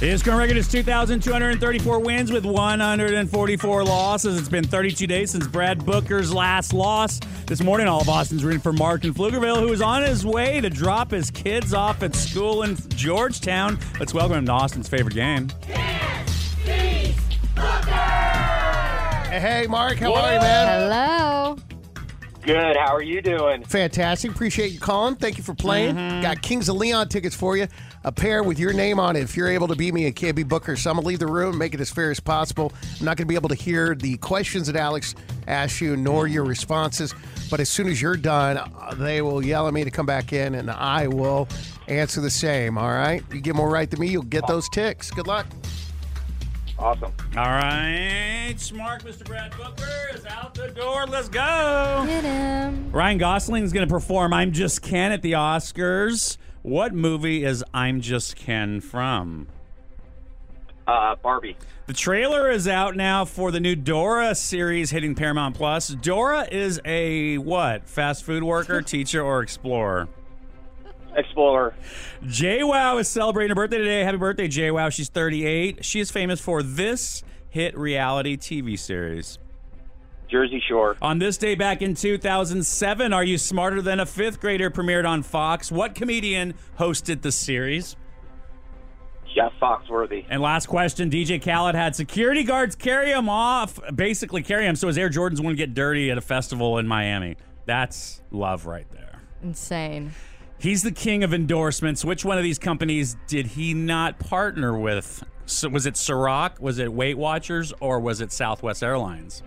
His current record is 2,234 wins with 144 losses. It's been 32 days since Brad Booker's last loss. This morning, all of Austin's rooting for Mark in Pflugerville, who is on his way to drop his kids off at school in Georgetown. Let's welcome him to Austin's favorite game. Hey, Mark, how are you, man? Hello. Good. How are you doing? Fantastic. Appreciate you calling. Thank you for playing. Got Kings of Leon tickets for you. A pair with your name on it. If you're able to beat me at KB Booker, so I'm to leave the room, make it as fair as possible. I'm not going to be able to hear the questions that Alex asks you, nor your responses. But as soon as you're done, uh, they will yell at me to come back in, and I will answer the same. All right? You get more right than me, you'll get those ticks. Good luck. Awesome. All right, smart Mr. Brad Booker is out the door. Let's go. Get him. Ryan Gosling is going to perform I'm Just Ken at the Oscars. What movie is I'm Just Ken from? Uh, Barbie. The trailer is out now for the new Dora series hitting Paramount Plus. Dora is a what? Fast food worker, teacher, or explorer? Explorer. JWoww is celebrating her birthday today. Happy birthday, JWoww. She's 38. She is famous for this hit reality TV series. Jersey Shore. On this day back in 2007, Are You Smarter Than a Fifth Grader premiered on Fox. What comedian hosted the series? Jeff Foxworthy. And last question DJ Khaled had security guards carry him off, basically carry him so his Air Jordans wouldn't get dirty at a festival in Miami. That's love right there. Insane. He's the king of endorsements. Which one of these companies did he not partner with? So was it Ciroc? Was it Weight Watchers? Or was it Southwest Airlines?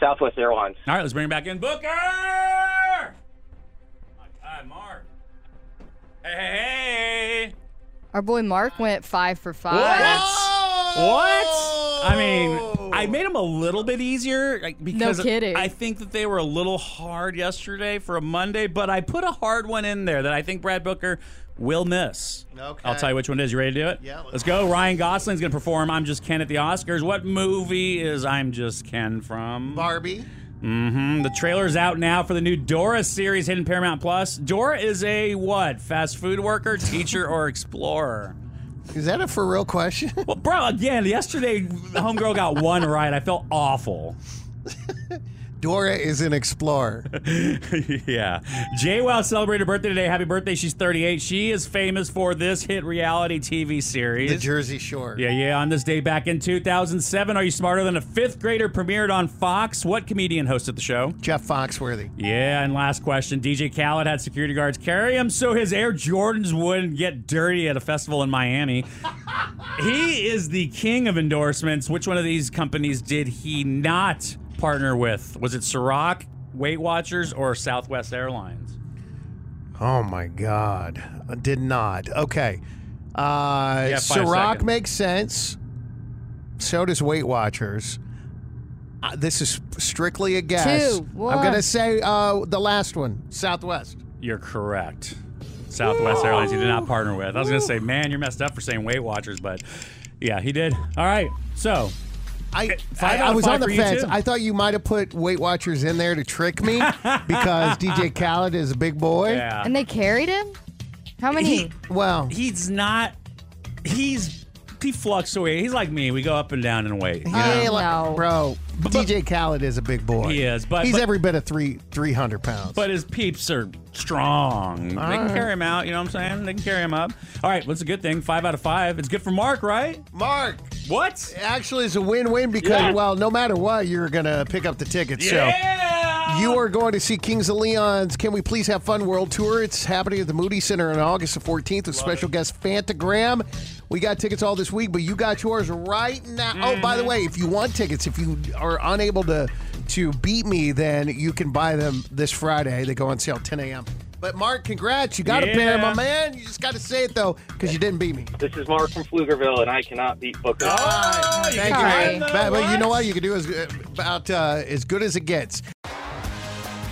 Southwest Airlines. All right, let's bring him back in. Booker! My God, Mark. Hey, hey, hey. Our boy Mark went five for five. What? I mean, I made them a little bit easier like, because kidding. I think that they were a little hard yesterday for a Monday, but I put a hard one in there that I think Brad Booker will miss. Okay. I'll tell you which one it is. You ready to do it? Yeah, let's- Let's go. Ryan Gosling's going to perform I'm Just Ken at the Oscars. What movie is I'm Just Ken from? Barbie. Mm-hmm. The trailer's out now for the new Dora series hidden Paramount Plus. Dora is a what? Fast food worker, teacher, or explorer? Is that a for real question? Well, bro, again, yesterday, Homegirl got one right. I felt awful. Dora is an explorer. yeah. JWoww celebrated her birthday today. Happy birthday. She's 38. She is famous for this hit reality TV series. The Jersey Shore. yeah, yeah. On this day back in 2007, Are You Smarter Than a Fifth Grader premiered on Fox. What comedian hosted the show? Jeff Foxworthy. Yeah, and last question. DJ Khaled had security guards carry him so his Air Jordans wouldn't get dirty at a festival in Miami. he is the king of endorsements. Which one of these companies did he not partner with? Was it Ciroc, Weight Watchers, or Southwest Airlines? Oh my God. I did not. Okay. Uh, Yeah, Ciroc seconds. makes sense. So does Weight Watchers. Uh, this is strictly a guess. Two, I'm going to say uh, the last one Southwest. You're correct. Southwest Airlines, he did not partner with. I was going to say, man, you're messed up for saying Weight Watchers, but yeah, he did. All right. So, I, I, I was on the fence. too. I thought you might have put Weight Watchers in there to trick me because DJ Khaled is a big boy. yeah. And they carried him? How many? He- Well, he's not, he's, he fluctuates. He's like me. We go up and down in weight. you know? hey, like- no. bro, DJ Khaled is a big boy. He is, but- he's but- every bit of three three hundred pounds. But his peeps are strong. they can right. carry him out. You know what I'm saying? They can carry him up. All right, what's a good thing? Five out of five. It's good for Mark, right? Mark, What? actually, it's a win-win because Yeah. well, no matter what, you're gonna pick up the tickets. So. You are going to see Kings of Leon's Can We Please Have Fun World Tour. It's happening at the Moody Center on August the 14th with special guest Fantagram. We got tickets all this week, but you got yours right now. Oh, by the mm-hmm. way, if you want tickets, if you are unable to to beat me, then you can buy them this Friday. They go on sale 10 a.m. But Mark, congrats. You got a pair, my man. You just got to say it, though, because you didn't beat me. This is Mark from Pflugerville, and I cannot beat Booker. Oh, you Thank Sorry. you. But, but you know what? You can do as, about uh, as good as it gets.